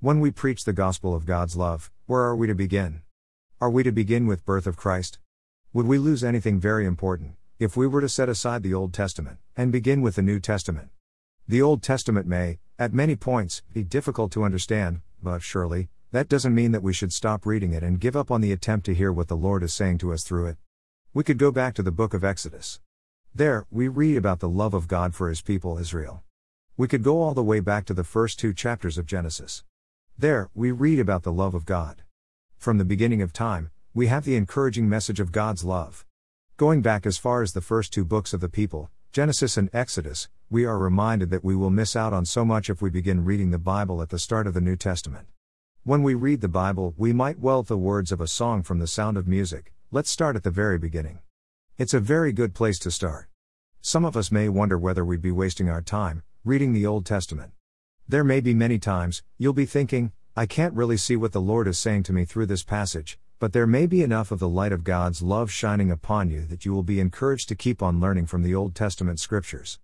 When we preach the gospel of God's love, where are we to begin? Are we to begin with birth of Christ? Would we lose anything very important if we were to set aside the Old Testament and begin with the New Testament? The Old Testament may, at many points, be difficult to understand, but surely, that doesn't mean that we should stop reading it and give up on the attempt to hear what the Lord is saying to us through it. We could go back to the book of Exodus. There, we read about the love of God for his people Israel. We could go all the way back to the first two chapters of Genesis. There, we read about the love of God. From the beginning of time, we have the encouraging message of God's love. Going back as far as the first two books of the people, Genesis and Exodus, we are reminded that we will miss out on so much if we begin reading the Bible at the start of the New Testament. When we read the Bible, we might well the words of a song from the sound of music. Let's start at the very beginning. It's a very good place to start. Some of us may wonder whether we'd be wasting our time reading the Old Testament. There may be many times you'll be thinking, I can't really see what the Lord is saying to me through this passage, but there may be enough of the light of God's love shining upon you that you will be encouraged to keep on learning from the Old Testament scriptures.